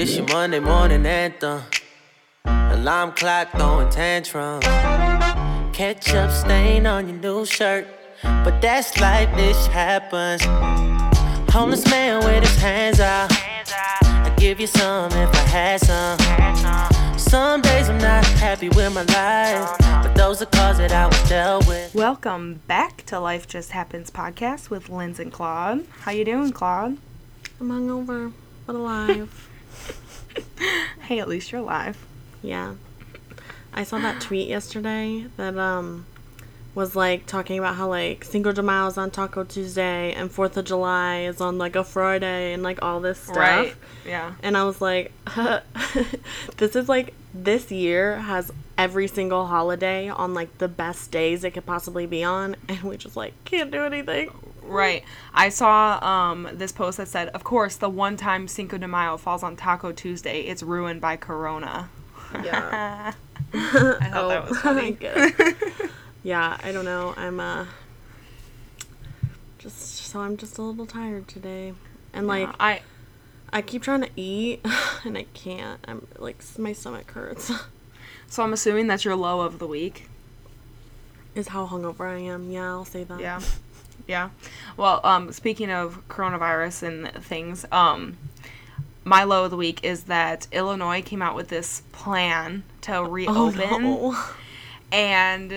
This your Monday morning anthem. Alarm clock throwing tantrums. Ketchup stain on your new shirt. But that's life, this happens. Homeless man with his hands out. I give you some if I had some. Some days I'm not happy with my life. But those are cause that I was dealt with. Welcome back to Life Just Happens podcast with Linz and Claude. How you doing, Claude? I'm hungover, but alive. Hey, at least you're alive. yeah. I saw that tweet yesterday that um was like talking about how like Cinco de Mayo is on Taco Tuesday and Fourth of July is on like a Friday and like all this stuff. Right. Yeah. And I was like, this is like this year has every single holiday on like the best days it could possibly be on, and we just like can't do anything. Right. I saw um, this post that said, of course, the one time Cinco de Mayo falls on Taco Tuesday, it's ruined by Corona. Yeah. I thought that was funny. it. yeah, I don't know. I'm uh just so I'm just a little tired today. And like I I keep trying to eat and I can't. I'm like my stomach hurts. so I'm assuming that's your low of the week. Is how hungover I am. Yeah, I'll say that. Yeah. Yeah. Well, um, speaking of coronavirus and things, um, my low of the week is that Illinois came out with this plan to Oh reopen. no. and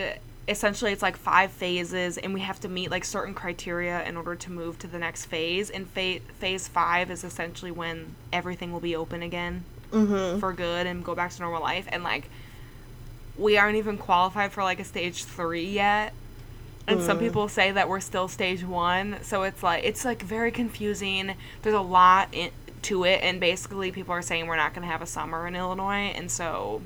essentially it's like five phases and we have to meet like certain criteria in order to move to the next phase and fa- phase five is essentially when everything will be open again Mhm. for good and go back to normal life and like we aren't even qualified for like a stage three yet and some mm. people say that we're still stage one so it's like it's like very confusing there's a lot in, to it and basically people are saying we're not going to have a summer in illinois and so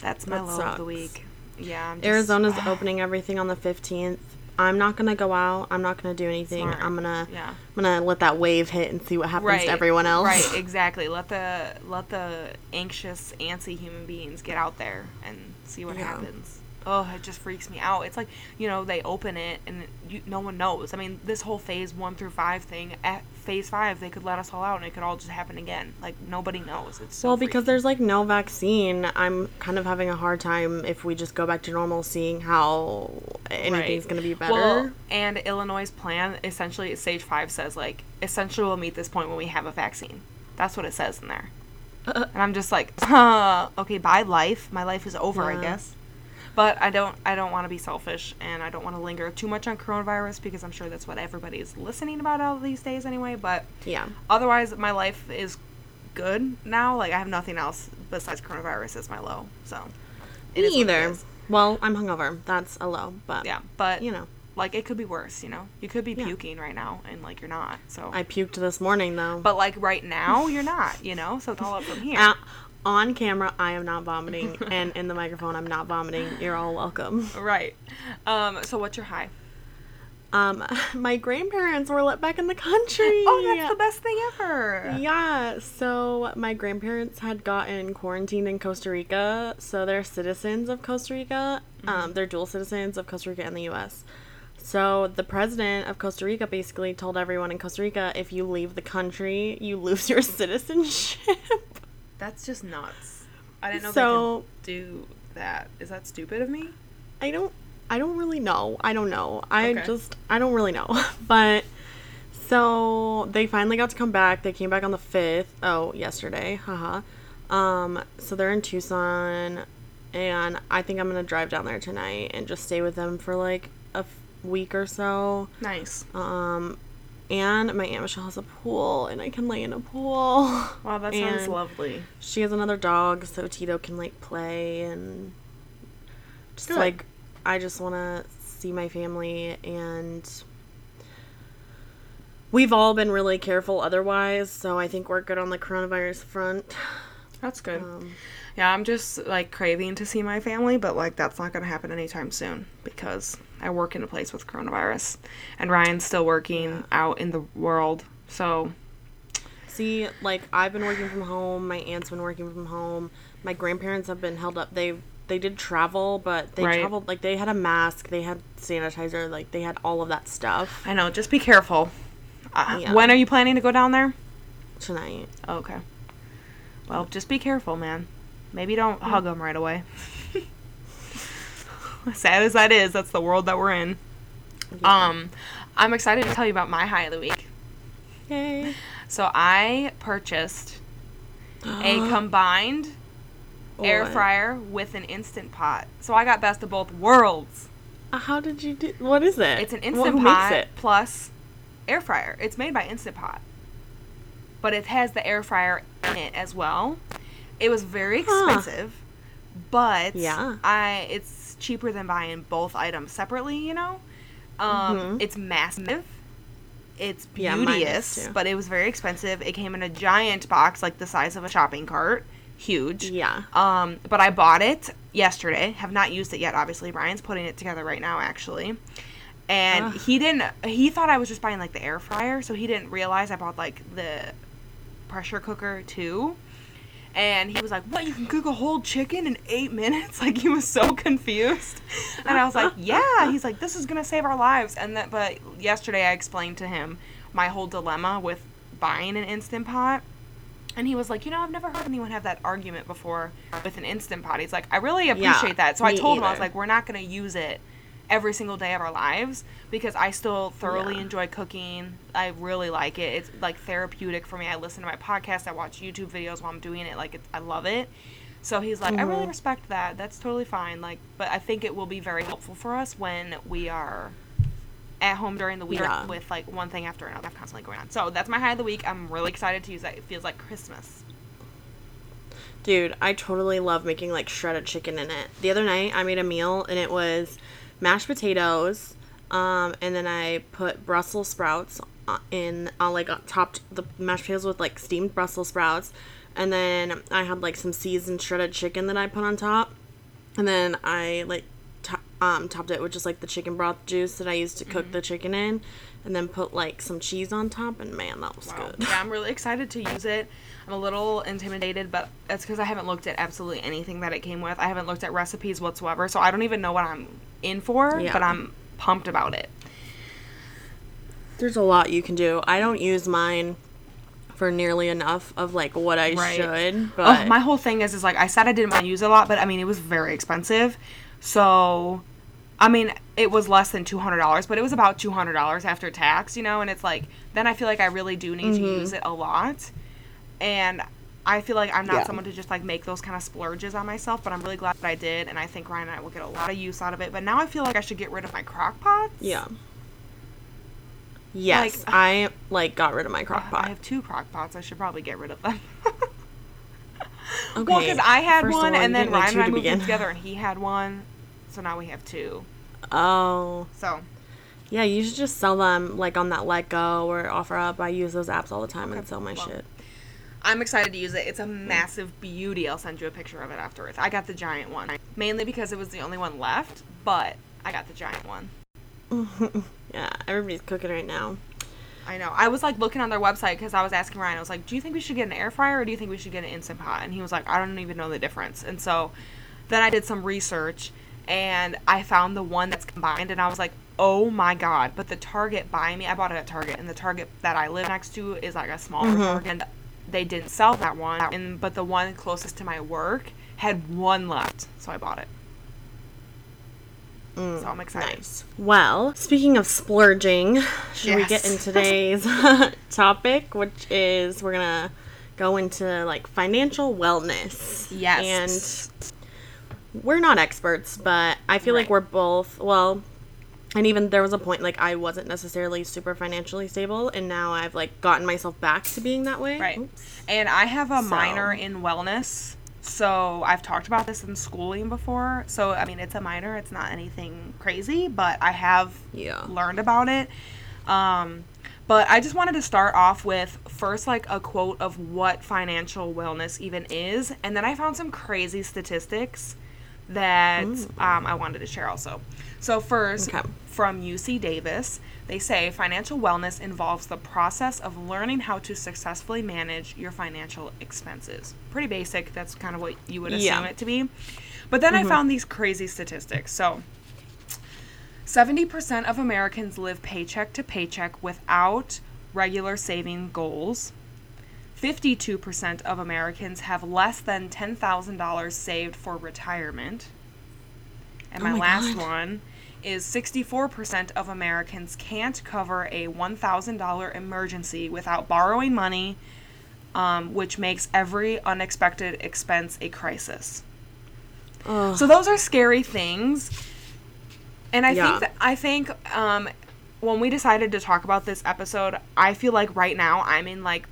that's my That low of the week yeah I'm just- Arizona's opening everything on the 15th. I'm not gonna go out. I'm not gonna do anything. Smart. I'm gonna Yeah. I'm gonna let that wave hit and see what happens to everyone else. Right, exactly. Let the let the anxious, antsy human beings get out there and see what Yeah. happens. Oh, it just freaks me out. It's like you know they open it and you, no one knows. I mean, this whole phase one through five thing. At phase five, they could let us all out and it could all just happen again. Like nobody knows. It's so Well, because freaky. there's like no vaccine, I'm kind of having a hard time if we just go back to normal, seeing how anything's Right. gonna be better. Well, and Illinois' plan essentially, stage five says like essentially we'll meet this point when we have a vaccine. That's what it says in there. Uh, and I'm just like, huh, okay, bye life. My life is over, I guess. But I don't I don't want to be selfish and I don't want to linger too much on coronavirus because I'm sure that's what everybody's listening about all these days anyway, but yeah. otherwise my life is good now. Like I have nothing else besides coronavirus as my low. So it Me is either. is. Well, I'm hungover. That's a low, but Yeah, but you know, like it could be worse, you know. You could be Yeah. puking right now and like you're not. So I puked this morning though. but like right now you're not, you know. So it's all up from here. Uh, on camera, I am not vomiting, and in the microphone, I'm not vomiting. You're all welcome. Right. Um so what's your high? Um, my grandparents were let back in the country. Oh, that's the best thing ever. Yeah, so my grandparents had gotten quarantined in Costa Rica, so they're citizens of Costa Rica. Um, they're dual citizens of Costa Rica and the U.S. So the president of Costa Rica basically told everyone in Costa Rica, if you leave the country, you lose your citizenship. That's just nuts. I didn't know So- they could do that. Is that stupid of me? I don't I don't really know. I don't know. I Okay. just I don't really know. But so they finally got to come back. They came back on the 5th. Oh, yesterday. Haha. Um so they're in Tucson and I think I'm going to drive down there tonight and just stay with them for like a f- week or so. Nice. Um and my Aunt Michelle has a pool and I can lay in a pool. Wow, that sounds lovely. She has another dog so Tito can like play and just Good. like I just want to see my family and we've all been really careful otherwise, so I think we're good on the coronavirus front. That's good. Um, yeah, I'm just like craving to see my family, but like that's not going to happen anytime soon because I work in a place with coronavirus and Ryan's still working out in the world. So, see, like I've been working from home, my aunt's been working from home, my grandparents have been held up. They they did travel, but they Right. traveled like they had a mask, they had sanitizer, like they had all of that stuff I know, just be careful. Uh, Yeah. When are you planning to go down there? tonight. Okay. Well, just be careful, man. Maybe don't hug them right away. Sad as that is, that's the world that we're in. Um, I'm excited to tell you about my high of the week. Yay. So I purchased a combined air fryer with an instant pot. So I got best of both worlds. Uh, How did you do? What is it? It's an instant who pot plus air fryer. It's made by Instant Pot, but it has the air fryer in it as well. It was very Huh. expensive, but Yeah. I it's cheaper than buying both items separately. You know, um, Mhm. it's massive. It's Yeah, beauteous, too. but it was very expensive. It came in a giant box, like the size of a shopping cart, huge. Yeah. Um, but I bought it yesterday. Have not used it yet. Obviously, Brian's putting it together right now, actually. And Ugh. he didn't. He thought I was just buying like the air fryer, so he didn't realize I bought like the pressure cooker too. And he was like, "What? You can cook a whole chicken in eight minutes?" Like he was so confused. And I was like, "Yeah." He's like, "This is gonna save our lives." And that, but yesterday I explained to him my whole dilemma with buying an instant pot. And he was like, you know, I've never heard anyone have that argument before with an instant pot. He's like, I really appreciate that. So I told him I was like, we're not going to use it every single day of our lives because I still thoroughly Yeah. enjoy cooking. I really like it. It's like therapeutic for me. I listen to my podcast. I watch YouTube videos while I'm doing it. Like, I love it. So he's like, I really Mhm. respect that. That's totally fine. Like, but I think it will be very helpful for us when we are at home during the week Yeah. with like one thing after another constantly going on. So that's my high of the week. I'm really excited to use it. It feels like Christmas. Dude, I totally love making like shredded chicken in it. The other night I made a meal and it was mashed potatoes, um, and then I put Brussels sprouts uh, in I like topped the mashed potatoes with like steamed Brussels sprouts, and then I had like some seasoned shredded chicken that I put on top, and then I like to- um topped it with just like the chicken broth juice that I used to cook the chicken in, and then put like some cheese on top, and man, that was Wow. good. Yeah, I'm really excited to use it. I'm a little intimidated, but that's because I haven't looked at absolutely anything that it came with. I haven't looked at recipes whatsoever, so I don't even know what I'm in for, Yeah. but I'm pumped about it. There's a lot you can do. I don't use mine for nearly enough of like what I Right. should, but Oh, my whole thing is is like I said I didn't want to use it a lot, but I mean it was very expensive. So I mean it was less than two hundred dollars, but it was about two hundred dollars after tax, you know, and it's like then I feel like I really do need Mm-hmm. to use it a lot. And I feel like I'm not Yeah. someone to just like make those kind of splurges on myself, but I'm really glad that I did and I think Ryan and I will get a lot of use out of it. But now I feel like I should get rid of my crock pots. yeah. Yes, Like- I like got rid of my crock pot. I have two crock pots. I should probably get rid of them. Okay. Well, because I had first one, all, and then Ryan and I to moved together, and he had one. So now we have two. Oh, So yeah. You should just sell them like on that Letgo or OfferUp. I use those apps all the time and sell my well, shit. I'm excited to use it. It's a massive beauty. I'll send you a picture of it afterwards. I got the giant one, mainly because it was the only one left, but I got the giant one. Yeah, everybody's cooking right now. I know. I was like looking on their website because I was asking Ryan. I was like, "Do you think we should get an air fryer or do you think we should get an instant pot?" And he was like, "I don't even know the difference." And so then I did some research and I found the one that's combined, and I was like, "Oh my god!" But the Target by me, I bought it at Target, and the Target that I live next to is like a smaller mm-hmm. Target. And they didn't sell that one, and but the one closest to my work had one left, so I bought it. so mm, I'm excited. Nice. Well, speaking of splurging, should we get Yes. in today's topic, which is we're gonna go into like financial wellness. Yes. And we're not experts, but I feel like we're both well. And even there was a point like I wasn't necessarily super financially stable, and now I've like gotten myself back to being that way. Right. Oops. And I have a So- minor in wellness. So I've talked about this in schooling before. So I mean, it's a minor. It's not anything crazy, but I have Yeah. learned about it. Um, but I just wanted to start off with first like a quote of what financial wellness even is, and then I found some crazy statistics that um, I wanted to share also. So first, Okay. From UC Davis, they say financial wellness involves the process of learning how to successfully manage your financial expenses. Pretty basic. That's kind of what you would assume Yeah. it to be. But then I mm-hmm. found these crazy statistics. So 70% of Americans live paycheck to paycheck without regular saving goals. 52% of Americans have less than $10,000 saved for retirement. And Oh my, my last God. one is 64% of Americans can't cover a $1,000 emergency without borrowing money, um, which makes every unexpected expense a crisis. Ugh. So those are scary things. And I Yeah. think that I think um when we decided to talk about this episode, I feel like right now I'm in like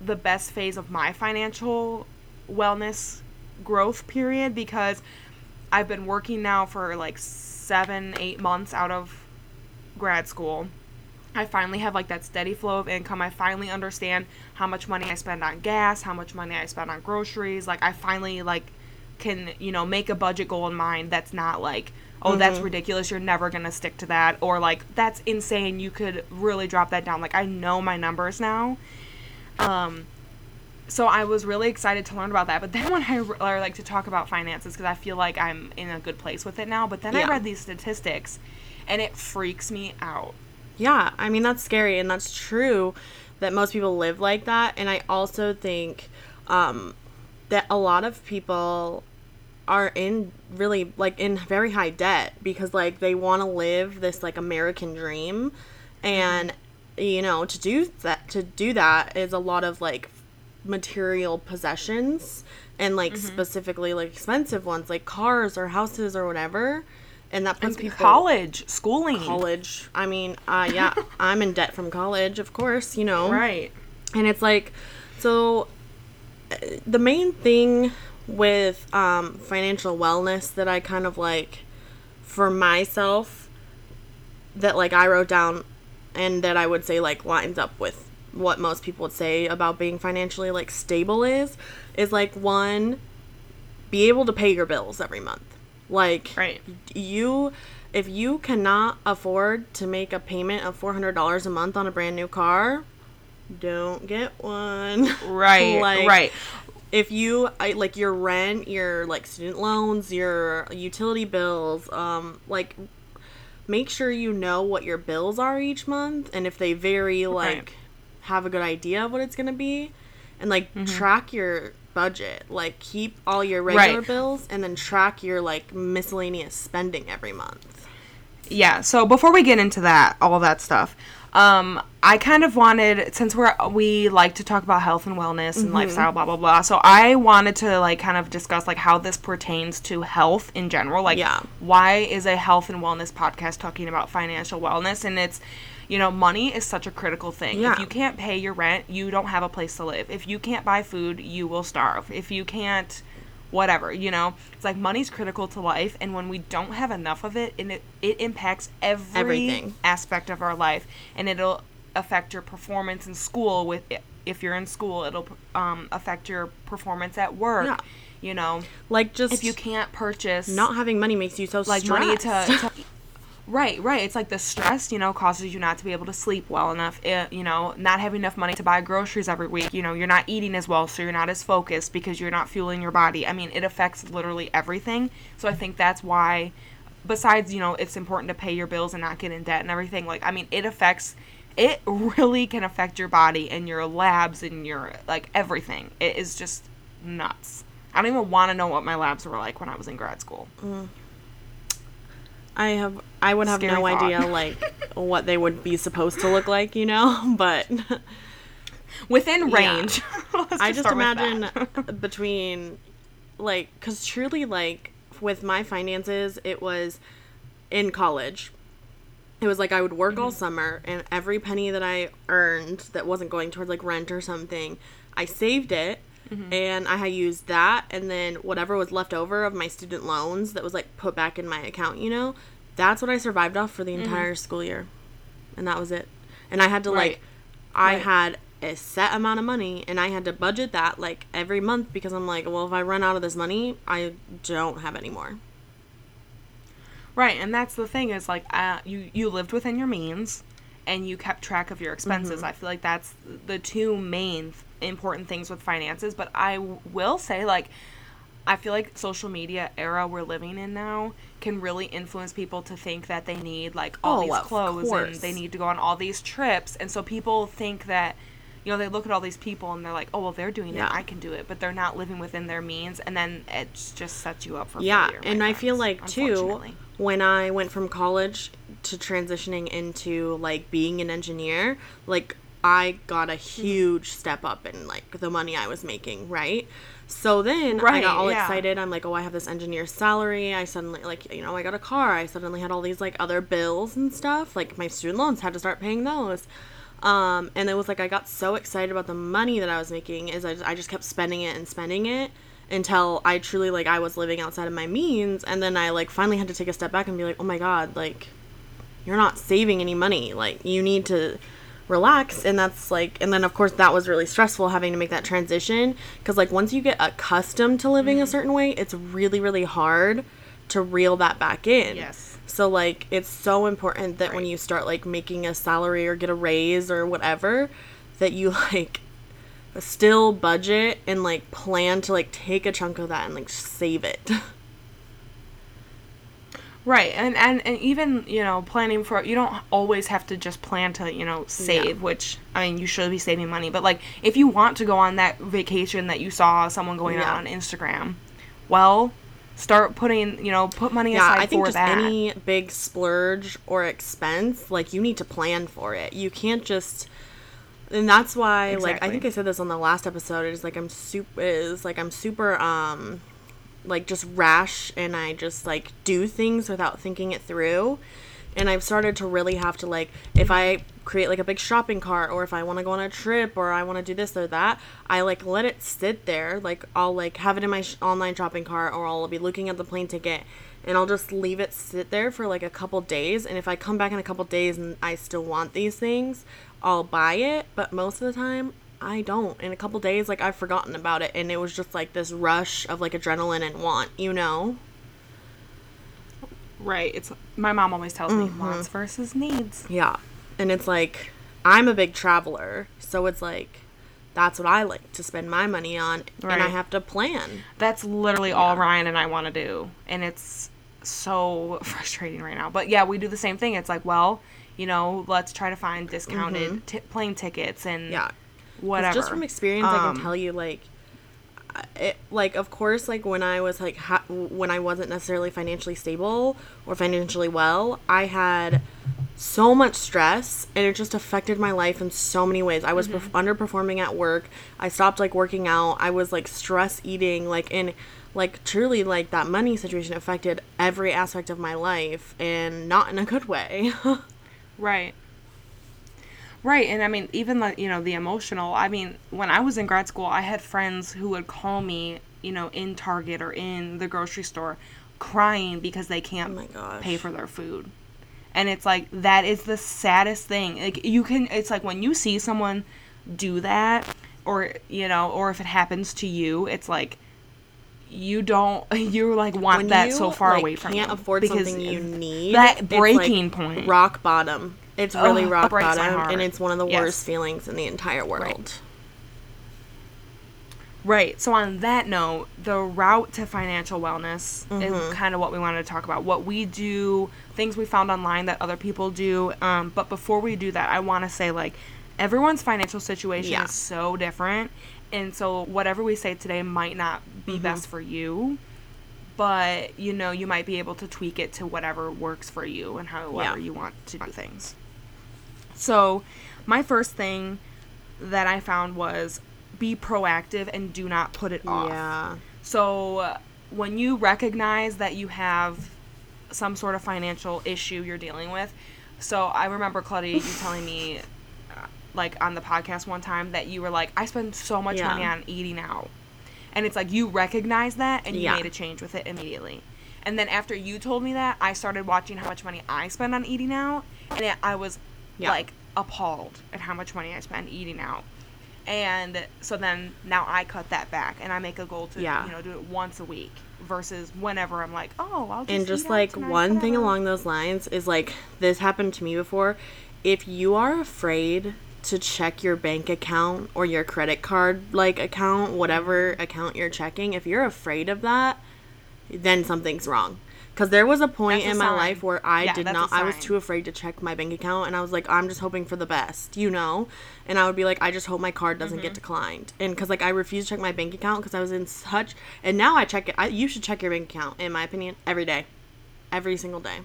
the best phase of my financial wellness growth period because I've been working now for like 7 8 months out of grad school. I finally have like that steady flow of income. I finally understand how much money I spend on gas, how much money I spend on groceries. Like I finally like can, you know, make a budget goal in mind that's not like, oh, that's ridiculous, you're never going to stick to that or like that's insane, you could really drop that down. Like I know my numbers now. Um so I was really excited to learn about that. But then when I, re- I like to talk about finances because I feel like I'm in a good place with it now. But then I read these statistics, and it freaks me out. Yeah, I mean that's scary and that's true that most people live like that and I also think um that a lot of people are in really like in very high debt because like they want to live this like American dream and you know to do that to do that is a lot of like material possessions and like specifically like expensive ones like cars or houses or whatever and that puts And people college, schooling, college. I mean, uh, yeah, I'm in debt from college, of course, you know. right? And it's like, so uh, the main thing with um, financial wellness that I kind of like for myself that like I wrote down and that I would say like lines up with what most people would say about being financially like stable is is like one be able to pay your bills every month. Like Right. you if you cannot afford to make a payment of $400 a month on a brand new car, don't get one. Right, Like, right. if you I, like your rent, your like student loans, your utility bills, um, like make sure you know what your bills are each month, and if they vary, like Right. Have a good idea of what it's gonna be, and like Mm-hmm. track your budget. Like keep all your regular Right. bills, and then track your like miscellaneous spending every month. Yeah. So before we get into that, all that stuff, um, I kind of wanted since we're we like to talk about health and wellness Mm-hmm. and lifestyle, blah blah blah. So I wanted to like kind of discuss like how this pertains to health in general. Like, Yeah. why is a health and wellness podcast talking about financial wellness? And it's you know, money is such a critical thing. Yeah. If you can't pay your rent, you don't have a place to live. If you can't buy food, you will starve. If you can't whatever, you know. It's like money's critical to life and when we don't have enough of it, and it it impacts every Everything. aspect of our life and it'll affect your performance in school with if you're in school, it'll um, affect your performance at work. Yeah. You know, Like just if you can't purchase not having money makes you so like stressed. money to, to right right. It's like the stress you know causes you not to be able to sleep well enough it, you know not having enough money to buy groceries every week you know you're not eating as well so you're not as focused because you're not fueling your body. I mean it affects literally everything. So i think that's why besides you know it's important to pay your bills and not get in debt and everything like i mean it affects it really can affect your body and your labs and your like everything. It is just nuts. I don't even want to know what my labs were like when i was in grad school mm. I have I would have Scary no thought. idea like what they would be supposed to look like, you know, but within range. Let's I just imagine between like cuz truly like with my finances it was in college. It was like I would work Mm-hmm. all summer and every penny that I earned that wasn't going towards like rent or something, I saved it Mm-hmm. and I had used that and then whatever was left over of my student loans that was like put back in my account, you know. That's what I survived off for the entire school year. And that was it. And I had to Mm-hmm. Right. like I Right. had a set amount of money and I had to budget that like every month because I'm like, well, if I run out of this money, I don't have any more. right, and that's the thing is like uh, you you lived within your means, and you kept track of your expenses. Mm-hmm. I feel like that's the two main th- important things with finances. But I w- will say like. I feel like social media era we're living in now can really influence people to think that they need like all Oh, these clothes and they need to go on all these trips and so people think that you know, they look at all these people and they're like, oh, well, they're doing Yeah. it, I can do it, but they're not living within their means, and then it just sets you up for yeah failure. and i feel like too when i went from college to transitioning into like being an engineer like i got a Mm-hmm. huge step up in like the money i was making right? So then i got all yeah. excited. I'm like oh i have this engineer salary. I suddenly like you know i got a car. I suddenly had all these like other bills and stuff. Like my student loans had to start paying those. Um, and it was like I got so excited about the money that I was making is I just, I just kept spending it and spending it until I truly like I was living outside of my means. And then I like finally had to take a step back and be like oh my god like you're not saving any money like you need to relax and that's like and then of course that was really stressful having to make that transition because like once you get accustomed to living a mm-hmm. certain way it's really really hard to reel that back in Yes. so like it's so important that when you start like making a salary or get a raise or whatever that you like still budget and like plan to like take a chunk of that and like save it. Right, and, and and even you know planning for you don't always have to just plan to you know save, which I mean you should be saving money, but like if you want to go on that vacation that you saw someone going Yeah. on on Instagram, well, start putting you know put money yeah, aside I think for just that. any big splurge or expense, like you need to plan for it. You can't just and that's why like I think I said this on the last episode is like I'm super is like I'm super um like just rash and I just like do things without thinking it through. And I've started to really have to like if I create like a big shopping cart or if I want to go on a trip or I want to do this or that, I like let it sit there. Like I'll like have it in my sh- online shopping cart or I'll be looking at the plane ticket and I'll just leave it sit there for like a couple days and if I come back in a couple days and I still want these things, I'll buy it, but most of the time I don't. In a couple days like I've forgotten about it and it was just like this rush of like adrenaline and want, you know? right, it's my mom always tells Mm-hmm. me wants versus needs. Yeah. And it's like I'm a big traveler, so it's like that's what I like to spend my money on and I have to plan. That's literally all Ryan and I want to do, and it's so frustrating right now. But yeah, we do the same thing. It's like, well, you know, let's try to find discounted t- plane tickets and Mm-hmm. Yeah. Whatever. Just from experience, I Um, can tell you, like, it, like of course, like when I was like ha- when I wasn't necessarily financially stable or financially well, I had so much stress, and it just affected my life in so many ways. I was perf- underperforming at work. I stopped like working out. I was like stress eating, like in like truly like that money situation affected every aspect of my life, and not in a good way. Right. Right, and I mean, even like you know the emotional. I mean, when I was in grad school, I had friends who would call me, you know, in Target or in the grocery store, crying because they can't Oh pay for their food, and it's like that is the saddest thing. Like you can, it's like when you see someone do that, or you know, or if it happens to you, it's like you don't you like want when that you, so far like, away from can't you afford because something you need that it's, like, breaking point. rock bottom it's really Ugh, rock bottom and it's one of the Yes. worst feelings in the entire world Right. So on that note, the route to financial wellness Mm-hmm. is kind of what we wanted to talk about. What we do, things we found online that other people do. Um, but before we do that, I want to say like everyone's financial situation Yeah. is so different, and so whatever we say today might not be Mm-hmm. best for you. But you know, you might be able to tweak it to whatever works for you and however Yeah. you want to do things. So, my first thing that I found was be proactive and do not put it off. yeah So, when you recognize that you have some sort of financial issue you're dealing with, so I remember Claudia, you telling me, uh, like on the podcast one time, that you were like, I spend so much Yeah. money on eating out. And it's like you recognize that and you Yeah. made a change with it immediately. And then after you told me that, I started watching how much money I spend on eating out, and it, I was Yeah. like appalled at how much money I spend eating out. And so then now I cut that back and I make a goal to Yeah. you know do it once a week versus whenever I'm like, oh, I'll just and just like tonight, one thing along those lines is like this happened to me before if you are afraid to check your bank account or your credit card like account whatever account you're checking if you're afraid of that then something's wrong Because there was a point That's a in my life where I Yeah, did not, I was too afraid to check my bank account. And I was like, I'm just hoping for the best, you know? And I would be like, I just hope my card doesn't Mm-hmm. get declined. And because, like, I refused to check my bank account because I was in such. And now I check it. I, you should check your bank account, in my opinion, every day. Every single day.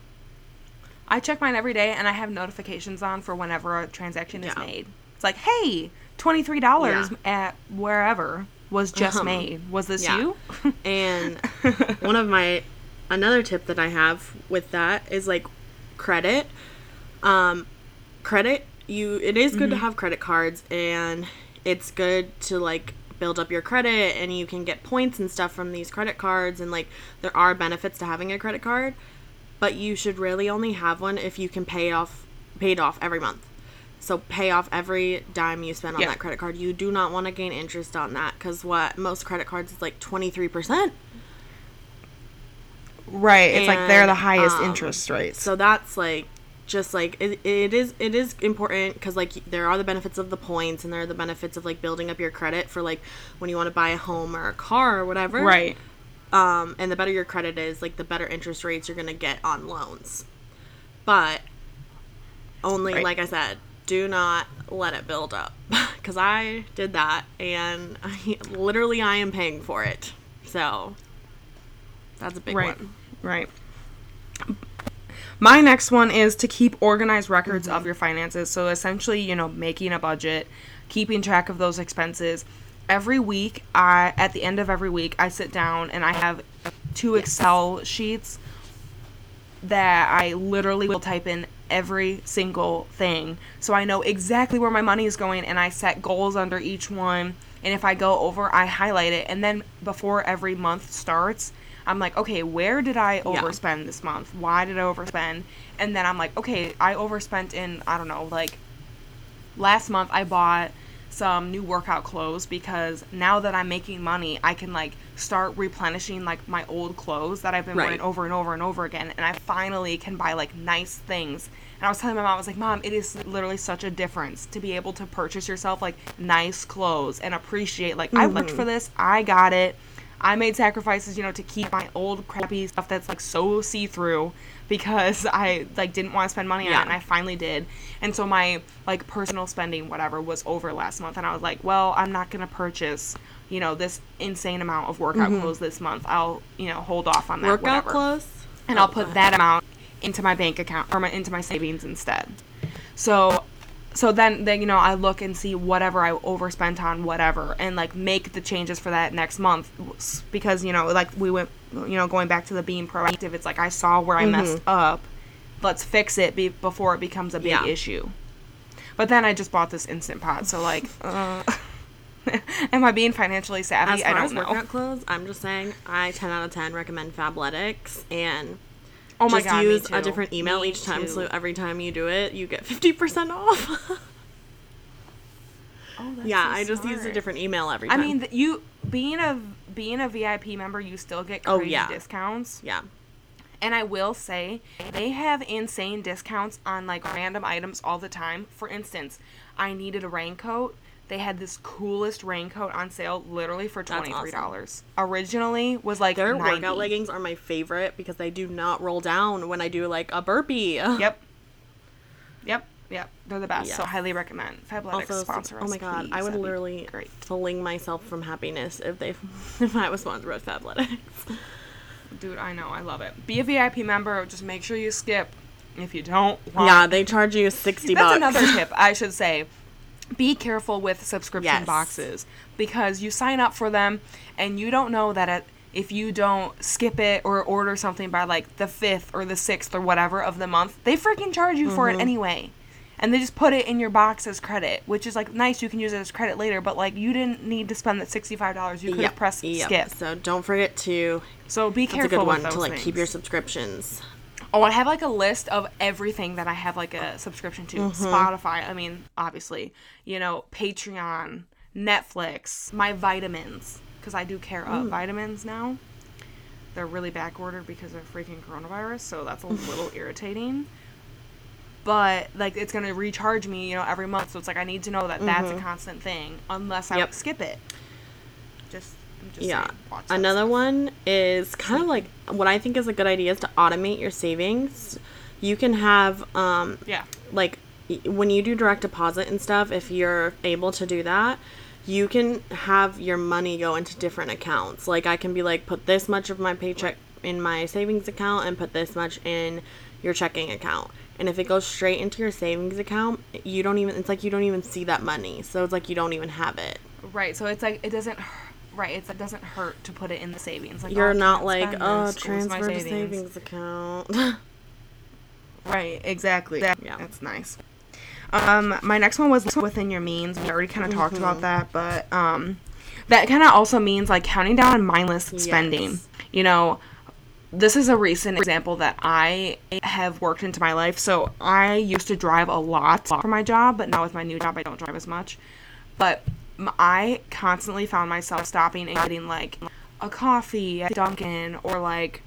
I check mine every day and I have notifications on for whenever a transaction is Yeah. made. It's like, hey, $23 Yeah. at wherever was just Uh-huh. made. Was this Yeah. you? And one of my another tip that I have with that is like credit. Um, credit you it is good mm-hmm. to have credit cards and it's good to like build up your credit and you can get points and stuff from these credit cards and like there are benefits to having a credit card but you should really only have one if you can pay off paid off every month so pay off every dime you spend on that credit card you do not want to gain interest on that because what most credit cards is like 23% Right. And, it's like they're the highest um, interest rate. So that's like just like it, it is it is important because like there are the benefits of the points and there are the benefits of like building up your credit for like when you want to buy a home or a car or whatever right um and the better your credit is like the better interest rates you're gonna get on loans but only right. like i said do not let it build up because i did that and I, literally i am paying for it so that's a big right. one Right. My next one is to keep organized records Mm-hmm. of your finances. So essentially, you know, making a budget, keeping track of those expenses. Every week, I at the end of every week, I sit down and I have two Excel sheets that I literally will type in every single thing. So I know exactly where my money is going and I set goals under each one. And if I go over, I highlight it. And then before every month starts, I'm like, okay, where did I overspend this month? Why did I overspend? And then I'm like, okay, I overspent in, I don't know, like last month I bought some new workout clothes because now that I'm making money, I can like start replenishing like my old clothes that I've been Right. wearing over and over and over again and I finally can buy like nice things. And I was telling my mom I was like, "Mom, it is literally such a difference to be able to purchase yourself like nice clothes and appreciate like I looked mm-hmm. for this, I got it. I made sacrifices, you know, to keep my old crappy stuff that's like so see-through because I like didn't want to spend money on Yeah. it and I finally did. And so my like personal spending whatever was over last month and I was like, well, I'm not going to purchase, you know, this insane amount of workout clothes this month. I'll, you know, hold off on that Mm-hmm. Workout whatever. clothes. And I'll put that amount into my bank account or my, into my savings instead. So so then then you know I look and see whatever I overspent on whatever and like make the changes for that next month because you know like we went you know going back to the being proactive it's like I saw where I messed up. Let's fix it be- before it becomes a big Yeah. issue. But then I just bought this instant pot so like uh, am I being financially savvy? As I don't as know. workout clothes, I'm just saying I 10 out of 10 recommend Fabletics and oh my just god use a different email Me each time too. so every time you do it, you get 50% off. Oh, that's yeah, so I just use a different email every time. I mean, you being a being a VIP member, you still get Oh, crazy yeah. discounts. yeah. And I will say, they have insane discounts on like random items all the time. For instance, I needed a raincoat. They had this coolest raincoat on sale, literally for That's twenty awesome. three dollars. Originally was like Their 90. workout leggings are my favorite because they do not roll down when I do like a burpee. Yep. Yep. Yep. They're the best. So highly recommend. Fabletics Also, sponsor oh my god, please. I would That'd literally great. fling myself from happiness if they if I was sponsored with Fabletics. Dude, I know. I love it. Be a VIP member. Just make sure you skip. If you don't want Yeah, they charge you sixty That's bucks. another tip I should say. Be careful with subscription Yes. boxes because you sign up for them and you don't know that it, if you don't skip it or order something by like the 5th or the 6th or whatever of the month, they freaking charge you for Mm-hmm. it anyway. And they just put it in your box as credit, which is like nice. You can use it as credit later, but like you didn't need to spend that sixty-five dollars. You could have Yep, pressed yep. skip. So don't forget to. So be careful. That's a good one to like things. keep your subscriptions. Oh, I have like a list of everything that I have like a subscription to. Mm-hmm. Spotify, I mean, obviously, you know, Patreon, Netflix, my vitamins, because I do care of Mm. vitamins now. They're really back ordered because of freaking coronavirus, so that's a little irritating. But like, it's gonna recharge me, you know, every month. So it's like I need to know that that's a constant thing, unless I Mm-hmm. Yep. skip it. Just yeah. saying, Another one is kind of like what I think is a good idea is to automate your savings. You can have um Yeah. like when you do direct deposit and stuff, if you're able to do that, you can have your money go into different accounts. Like I can be like put this much of my paycheck in my savings account and put this much in your checking account. And if it goes straight into your savings account, you don't even it's like you don't even see that money. So it's like you don't even have it. Right. So it's like it doesn't. Right. It's, it doesn't hurt to put it in the savings. Like You're oh, not like, oh, this. Goes my transfer to savings account. Right, exactly. That, Yeah. That's nice. Um, my next one was within your means. We already kind of talked Mm-hmm. about that, but um, that kind of also means like counting down on mindless spending. Yes. You know, this is a recent example that I have worked into my life. So I used to drive a lot for my job, but now with my new job, I don't drive as much. But I constantly found myself stopping and getting like a coffee at Dunkin' or like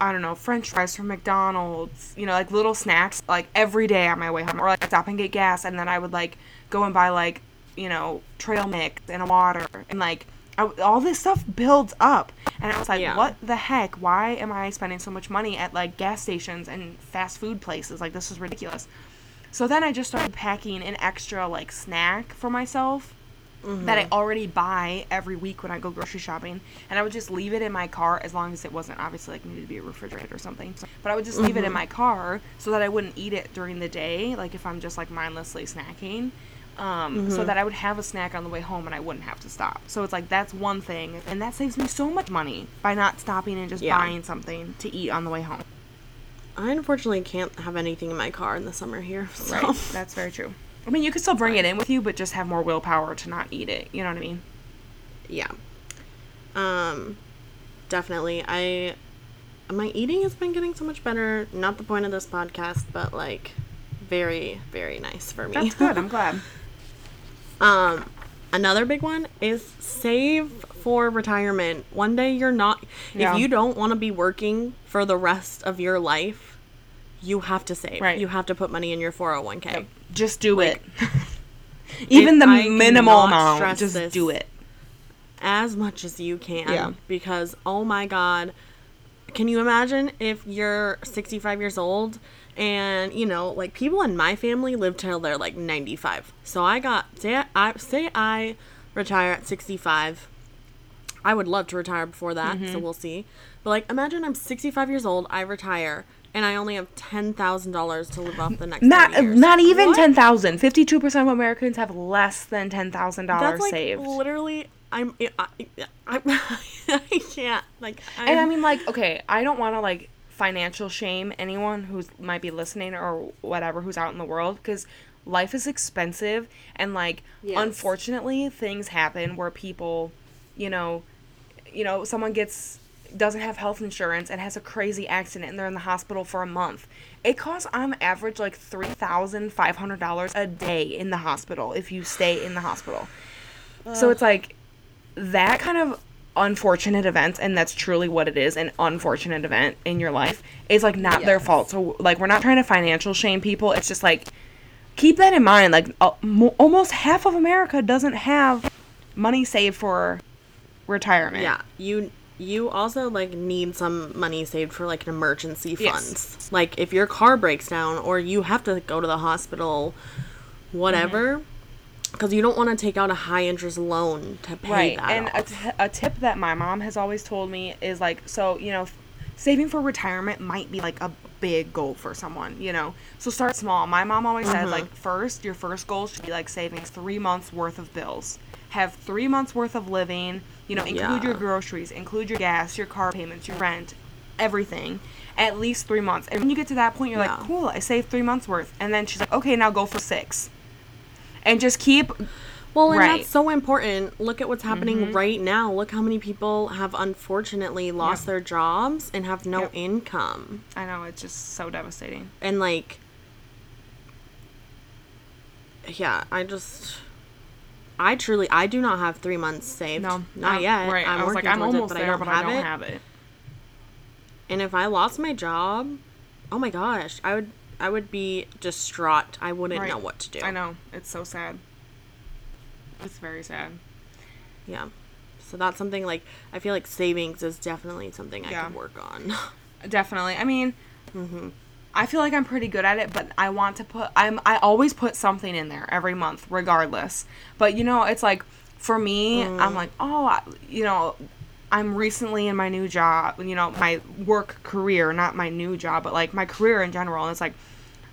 I don't know, French fries from McDonald's, you know, like little snacks, like every day on my way home, or like stop and get gas, and then I would like go and buy like, you know, trail mix and a water, and like I, all this stuff builds up, and I was like, Yeah. what the heck? Why am I spending so much money at like gas stations and fast food places? Like this is ridiculous. So then I just started packing an extra like snack for myself that I mm-hmm. already buy every week when I go grocery shopping, and I would just leave it in my car as long as it wasn't obviously like needed to be a refrigerator or something. But I would just leave it in mm-hmm. my car so that I wouldn't eat it during the day, like if I'm just like mindlessly snacking. Um, so mm-hmm. that I would have a snack on the way home and I wouldn't have to stop. So it's like that's one thing, and that saves me so much money by not stopping and just Yeah. buying something to eat on the way home. I unfortunately can't have anything in my car in the summer here. So. Right, that's very true. I mean, you could still bring it in with you, but just have more willpower to not eat it. You know what I mean? yeah. Um, definitely. I my eating has been getting so much better. Not the point of this podcast, but like very very nice for me. That's good. I'm glad. Um, another big one is save for retirement. One day you're not, Yeah. if you don't want to be working for the rest of your life, you have to save. Right. You have to put money in your 401k. Just do Like, it. Even the I minimal amount, just do it. As much as you can. Yeah. Because, oh my God. Can you imagine if you're 65 years old and, you know, like people in my family live till they're like 95. So I got, say I, say I retire at 65. I would love to retire before that, Mm-hmm. so we'll see. But like, imagine I'm 65 years old, I retire, and I only have $10,000 to live off the next Not not even What? ten thousand. Fifty two percent of Americans have less than ten thousand dollars like saved. literally. I'm. I, I, I can't. Like. I'm, and I mean, like, okay, I don't want to like financial shame anyone who's might be listening or whatever who's out in the world because life is expensive and like Yes. unfortunately things happen where people, you know, you know, someone gets doesn't have health insurance and has a crazy accident and they're in the hospital for a month. It costs on average like three thousand five hundred dollars a day in the hospital if you stay in the hospital. So it's like that kind of unfortunate events and that's truly what it is an unfortunate event in your life is like not their fault so like we're not trying to financial shame people it's just like keep that in mind like uh, mo- almost half of america doesn't have money saved for retirement Yeah. You. You also like need some money saved for like an emergency Yes. funds. Like if your car breaks down or you have to go to the hospital, whatever. Because you don't want to take out a high interest loan to pay right that and a, t- a tip that my mom has always told me is like so you know f- saving for retirement might be like a big goal for someone you know so start small my mom always Mm-hmm. says like first your first goal should be like saving three months worth of bills have three months worth of living you know include your groceries include your gas your car payments your rent everything at least three months and when you get to that point you're Yeah. like cool i saved three months worth and then she's like okay now go for six and just keep Well, and Right. Mm-hmm. that's so important. Look at what's happening right now. Look how many people have unfortunately lost their jobs and have no Yep. income. i know it's just so devastating And like yeah, I just I truly I do not have 3 months saved. No, not um, yet. Right, I'm I was like, I'm almost it, but there, I don't but have I don't it. have it. And if I lost my job, oh my gosh, I would I would be distraught. I wouldn't Right. know what to do. I know it's so sad. It's very sad. Yeah. So that's something like I feel like savings is definitely something I Yeah. could work on. Definitely. I mean, Mm-hmm. I feel like I'm pretty good at it, but I want to put. I'm. I always put something in there every month, regardless. But you know, it's like for me, Mm. I'm like, oh, I, you know, I'm recently in my new job. You know, my work career, not my new job, but like my career in general. And it's like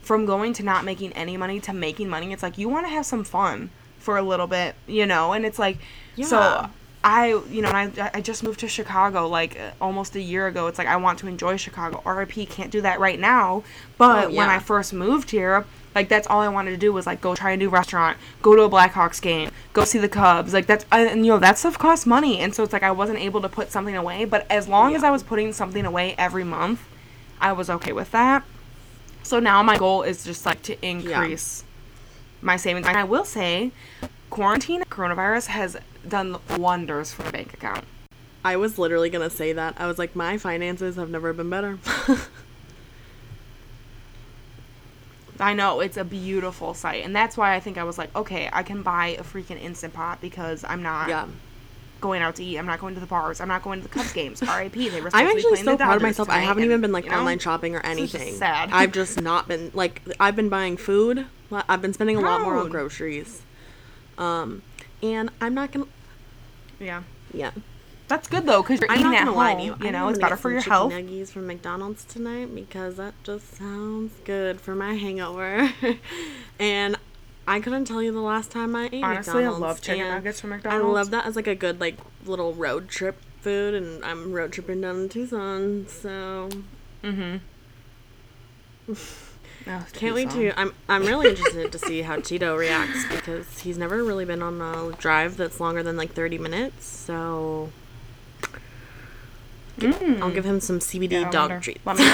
from going to not making any money to making money. It's like you want to have some fun for a little bit, you know. And it's like, Yeah. so I, you know, and I, I just moved to Chicago like uh, almost a year ago. It's like I want to enjoy Chicago. RIP can't do that right now, but Oh, when. I first moved here, like that's all I wanted to do was like go try a new restaurant, go to a Blackhawks game, go see the Cubs. Like that's and you know that stuff costs money, and so it's like I wasn't able to put something away. But as long as I was putting something away every month, I was okay with that. So now my goal is just like to increase my savings. And I will say, quarantine coronavirus has done wonders for the bank account. I was literally gonna say that. I was like, my finances have never been better. I know it's a beautiful sight, and that's why I think I was like, okay, I can buy a freaking instant pot because I'm not yeah. going out to eat. I'm not going to the bars. I'm not going to the Cubs games. R.I.P. They were. I'm to actually playing so the proud of myself. I haven't and, even been like you know, online shopping or is just anything. sad. I've just not been like I've been buying food. I've been spending a lot more on groceries. Um, and I'm not gonna. Yeah, Yeah, that's good though because you're I'm eating not at gonna home. lie to you. You I think know, I'm it's better get for some your chicken health. Nuggies from McDonald's tonight because that just sounds good for my hangover. and I couldn't tell you the last time I ate Honestly, I love chicken and nuggets from McDonald's. I love that as like a good like little road trip food, and I'm road tripping down to Tucson, so Mm-hmm. Can't wait to. I'm I'm really interested to see how Tito reacts because he's never really been on a drive that's longer than like 30 minutes. So I'll give him some CBD Yeah, dog wonder. treats. Let me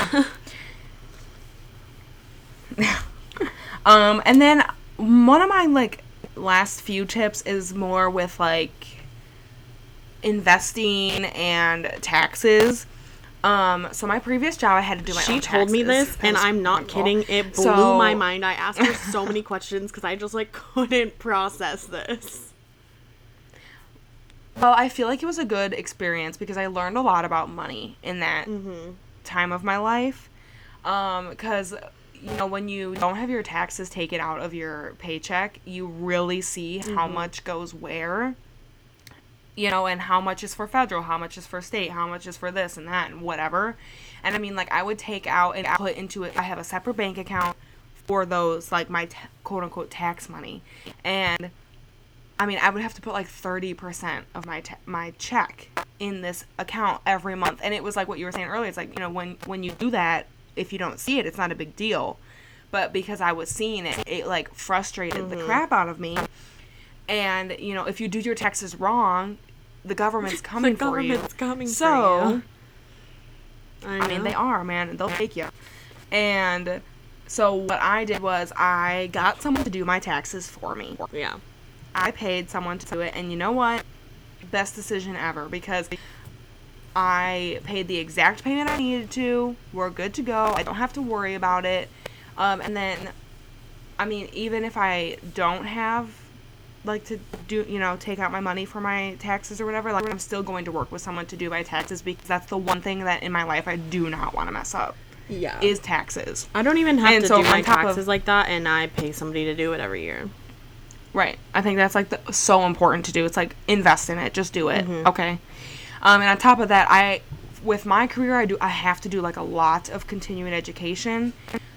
know. Um, and then one of my like last few tips is more with like investing and taxes. Um, so my previous job, I had to do my she told me this, That and I'm not wonderful. kidding. It blew So- my mind. I asked her so many questions because I just like couldn't process this. Well, I feel like it was a good experience because I learned a lot about money in that Mm-hmm. time of my life. Um, because you know when you don't have your taxes taken out of your paycheck, you really see how Mm-hmm. much goes where. You know, and how much is for federal, how much is for state, how much is for this and that and whatever. And I mean, like I would take out and put into it. I have a separate bank account for those, like my t- quote unquote tax money, and I mean, I would have to put like 30% of my my check in this account every month. And it was like what you were saying earlier. It's like, you know, when when you do that, if you don't see it, it's not a big deal. But because I was seeing it, it like frustrated the mm-hmm. crap out of me. And, you know, if you do your taxes wrong, the government's coming the for you. government's coming So, for you. I mean, they are, man. They'll take you. And so what I did was I got someone to do my taxes for me. Yeah. I paid someone to do it, and you know what? Best decision ever because I paid the exact payment I needed to. We're good to go. I don't have to worry about it. Um, and then, I mean, even if I don't have like to do, you know, take out my money for my taxes or whatever, like I'm still going to work with someone to do my taxes because that's the one thing that in my life I do not want to mess up Yeah. is taxes. I don't even have And to so do my top of- taxes like that, and I pay somebody to do it every year. Right. I think that's like the, so important to do. It's like invest in it. Just do it. Okay. Um, and on top of that, I with my career, I do I have to do like a lot of continuing education.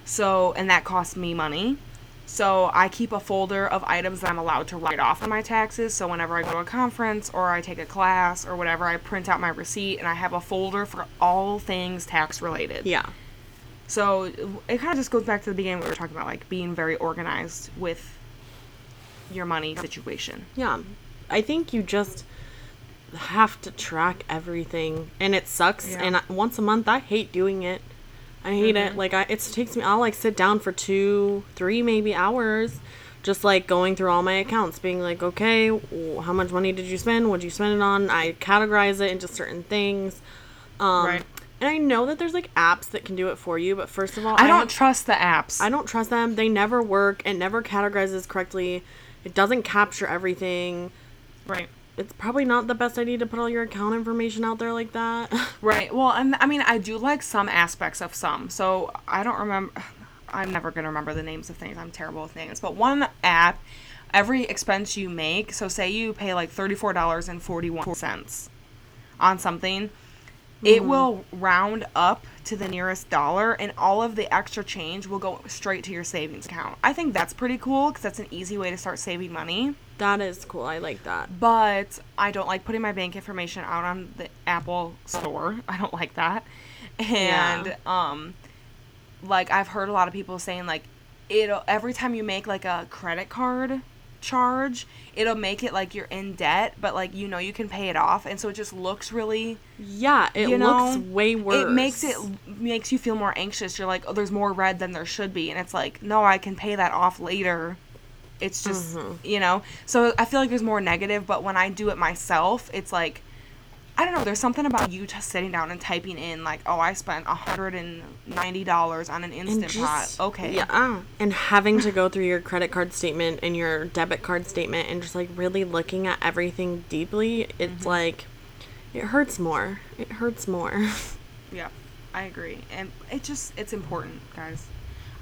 So and that costs me money. So I keep a folder of items that I'm allowed to write off on my taxes. So whenever I go to a conference or I take a class or whatever, I print out my receipt and I have a folder for all things tax related. Yeah. So it kind of just goes back to the beginning we were talking about, like being very organized with your money situation. Yeah. I think you just have to track everything and it sucks Yeah. and once a month I hate doing it. I hate it. Like I it takes me I'll like sit down for 2 3 maybe hours just like going through all my accounts being like okay, how much money did you spend? What did you spend it on? I categorize it into certain things. Um Right. and I know that there's like apps that can do it for you, but first of all, I don't have- trust the apps. I don't trust them. They never work. It never categorizes correctly. It doesn't capture everything. right. It's probably not the best idea to put all your account information out there like that. Right. Well, and I mean, I do like some aspects of some. So I don't remember. I'm never gonna remember the names of things. I'm terrible with names. But one app, every expense you make. So say you pay like thirty four dollars and forty one cents on something, it mm-hmm. will round up to the nearest dollar, and all of the extra change will go straight to your savings account. I think that's pretty cool because that's an easy way to start saving money. That is cool. I like that. But I don't like putting my bank information out on the Apple store. I don't like that. And Yeah. um like I've heard a lot of people saying like it'll every time you make like a credit card charge, it'll make it like you're in debt, but like you know you can pay it off and so it just looks really Yeah, it you looks know, way worse. It makes it makes you feel more anxious. You're like, oh, there's more red than there should be, and it's like, no, I can pay that off later. It's just, Mm-hmm. you know. So I feel like there's more negative, but when I do it myself, it's like, I don't know. There's something about you just sitting down and typing in like, oh, I spent hundred and ninety dollars on an instant just- pot. Okay. Yeah. And having to go through your credit card statement and your debit card statement and just like really looking at everything deeply, it's Mm-hmm. like it hurts more. It hurts more. Yeah, I agree, and it just it's important, guys.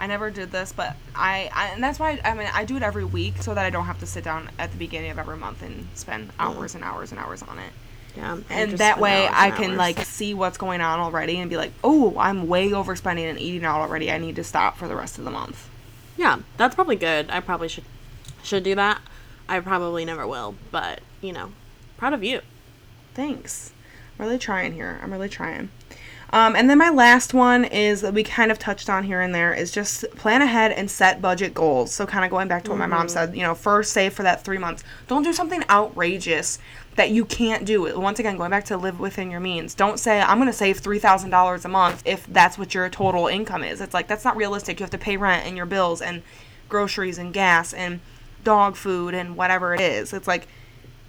I never did this, but I, I and that's why I mean I do it every week so that I don't have to sit down at the beginning of every month and spend hours and hours and hours on it. yeah. And that way I can hours. like see what's going on already and be like, "Oh, I'm way overspending and eating out already. I need to stop for the rest of the month." Yeah, that's probably good. I probably should should do that. I probably never will, but you know, proud of you. Thanks. I'm really trying here. I'm really trying. Um, and then my last one is that we kind of touched on here and there is just plan ahead and set budget goals. So kind of going back to what my mom said, you know, first save for that three months. Don't do something outrageous that you can't do. Once again, going back to live within your means. Don't say I'm going to save three thousand dollars a month if that's what your total income is. It's like that's not realistic. You have to pay rent and your bills and groceries and gas and dog food and whatever it is. It's like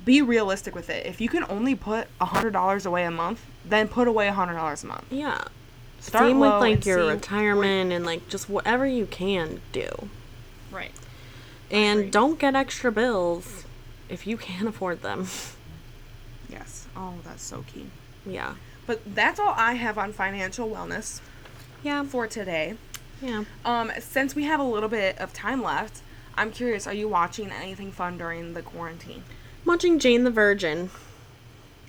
be realistic with it. If you can only put a hundred dollars away a month, then put away a hundred dollars a month. Yeah. Start Same with like your retirement and like just whatever you can do. Right. And Agreed. don't get extra bills if you can't afford them. Yes. Oh, that's so key. yeah. But that's all I have on financial wellness Yeah. for today. Yeah. Um, since we have a little bit of time left, I'm curious, are you watching anything fun during the quarantine? I'm watching Jane the Virgin.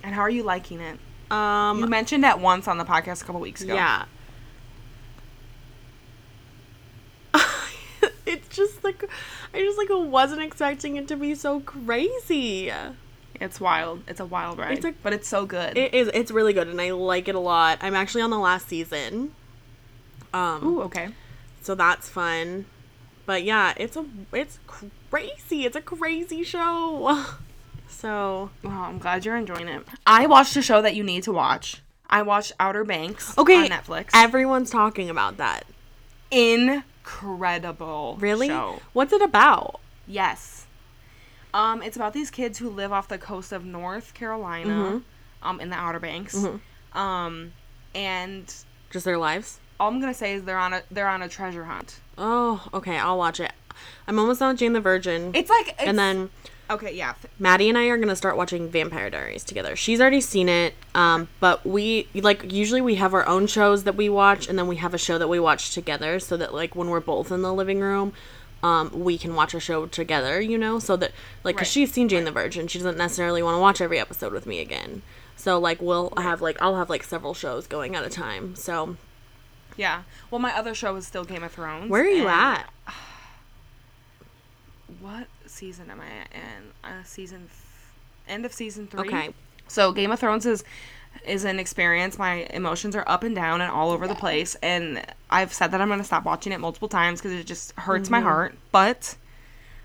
And how are you liking it? Um, You mentioned that once on the podcast a couple weeks ago. yeah. it's just like I just like wasn't expecting it to be so crazy. It's wild. It's a wild ride. It's a- but it's so good. It is it's really good and I like it a lot. I'm actually on the last season. Um Ooh, okay. so that's fun. But yeah, it's a it's crazy. It's a crazy show. So Oh, I'm glad you're enjoying it. I watched a show that you need to watch. I watched Outer Banks okay, on Netflix. Everyone's talking about that. Incredible. Really? Show. What's it about? Yes. Um, it's about these kids who live off the coast of North Carolina, um, in the Outer Banks. Um, and Just their lives? all I'm gonna say is they're on a they're on a treasure hunt. Oh, okay. I'll watch it. I'm almost done with Jane the Virgin. It's like it's, and then okay, yeah. Maddie and I are gonna start watching Vampire Diaries together. She's already seen it, um, but we like usually we have our own shows that we watch, and then we have a show that we watch together, so that like when we're both in the living room, um, we can watch a show together. You know, so that like because Right. she's seen Jane the Virgin, she doesn't necessarily want to watch every episode with me again. So like we'll have like I'll have like several shows going at a time. So Yeah. Well, my other show is still Game of Thrones. where are you and- at? What season am I in? Uh, season f- end of season three. Okay. So Game of Thrones is is an experience. My emotions are up and down and all over the place, and I've said that I'm gonna stop watching it multiple times because it just hurts my heart. But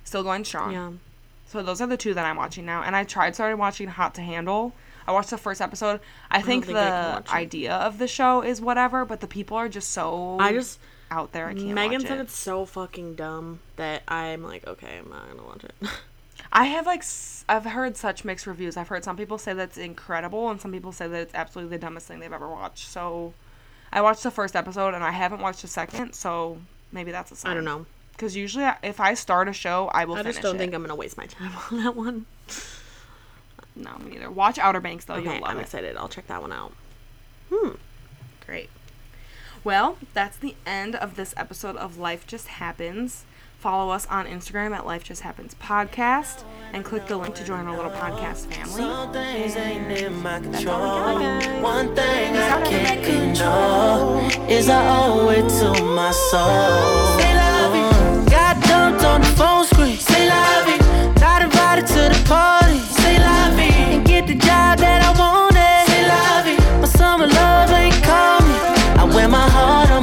still going strong. Mm-hmm. Yeah. So those are the two that I'm watching now, and I tried started watching Hot to Handle. I watched the first episode. I think, think the it. idea of the show is whatever, but the people are just so I just out there. I can't. Megan said it. it's so fucking dumb that I'm like, okay, I'm not gonna watch it. I have like I've heard such mixed reviews. I've heard some people say that's incredible, and some people say that it's absolutely the dumbest thing they've ever watched. So, I watched the first episode, and I haven't watched the second. So maybe that's a sign. I don't know. Because usually, I- if I start a show, I will I finish just don't it. think I'm gonna waste my time on that one. No, me neither. Watch Outer Banks though. Okay, You'll love I'm it. excited. I'll check that one out. Hmm. Great. Well, that's the end of this episode of Life Just Happens. Follow us on Instagram at Life Just Happens Podcast and click the link to join our little podcast family. Some things ain't in my control. Bye, guys. One thing I can't control is I owe it to my soul. Say la vie. Got dumped on the phone screen. Say la vie. Not invited to the party. Say la vie. And get the job that I wanted.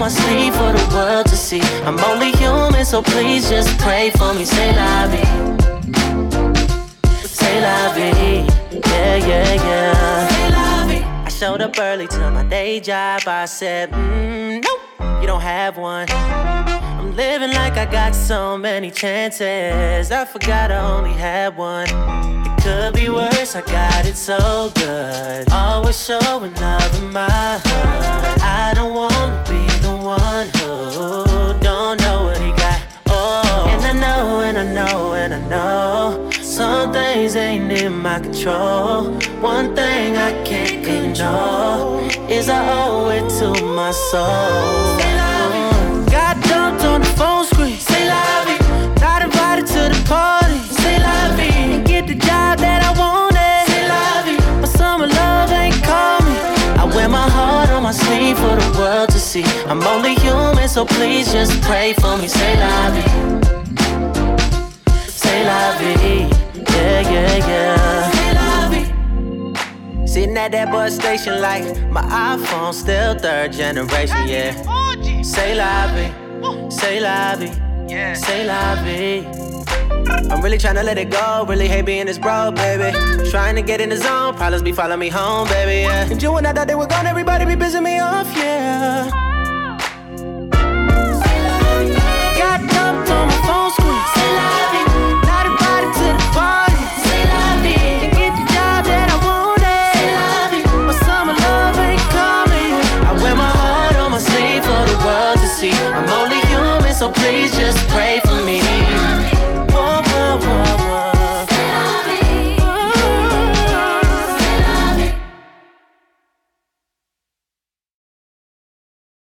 Heart my sleeve for the world to see. I'm only human, so please just pray for me. Say la vie. Say la vie, yeah, yeah, yeah. I showed up early to my day job. I said, mm, nope, you don't have one. I'm living like I got so many chances. I forgot I only had one. It could be worse, I got it so good. Always showing love in my hood. I don't wanna don't know what he got. Oh, and I know, and I know, and I know. Some things ain't in my control. One thing I can't control is I owe it to my soul. Got dumped on the phone screen. Say la vie. Not invited to the party. Say la vie. And get the job that I wanted. Say vie. My summer love ain't me. I wear my heart on my sleeve for the world to see. I'm only so please just pray for me. Say la vie. Say la vie. Yeah, yeah, yeah. Say la vie. Sitting at that bus station like my iPhone still third generation, yeah. Say la vie, say la vie, say la vie. I'm really trying to let it go, really hate being this bro, baby. Trying to get in the zone, problems be following me home, baby, yeah. And you and I thought they were gone, everybody be pissing me off, yeah. So please just pray for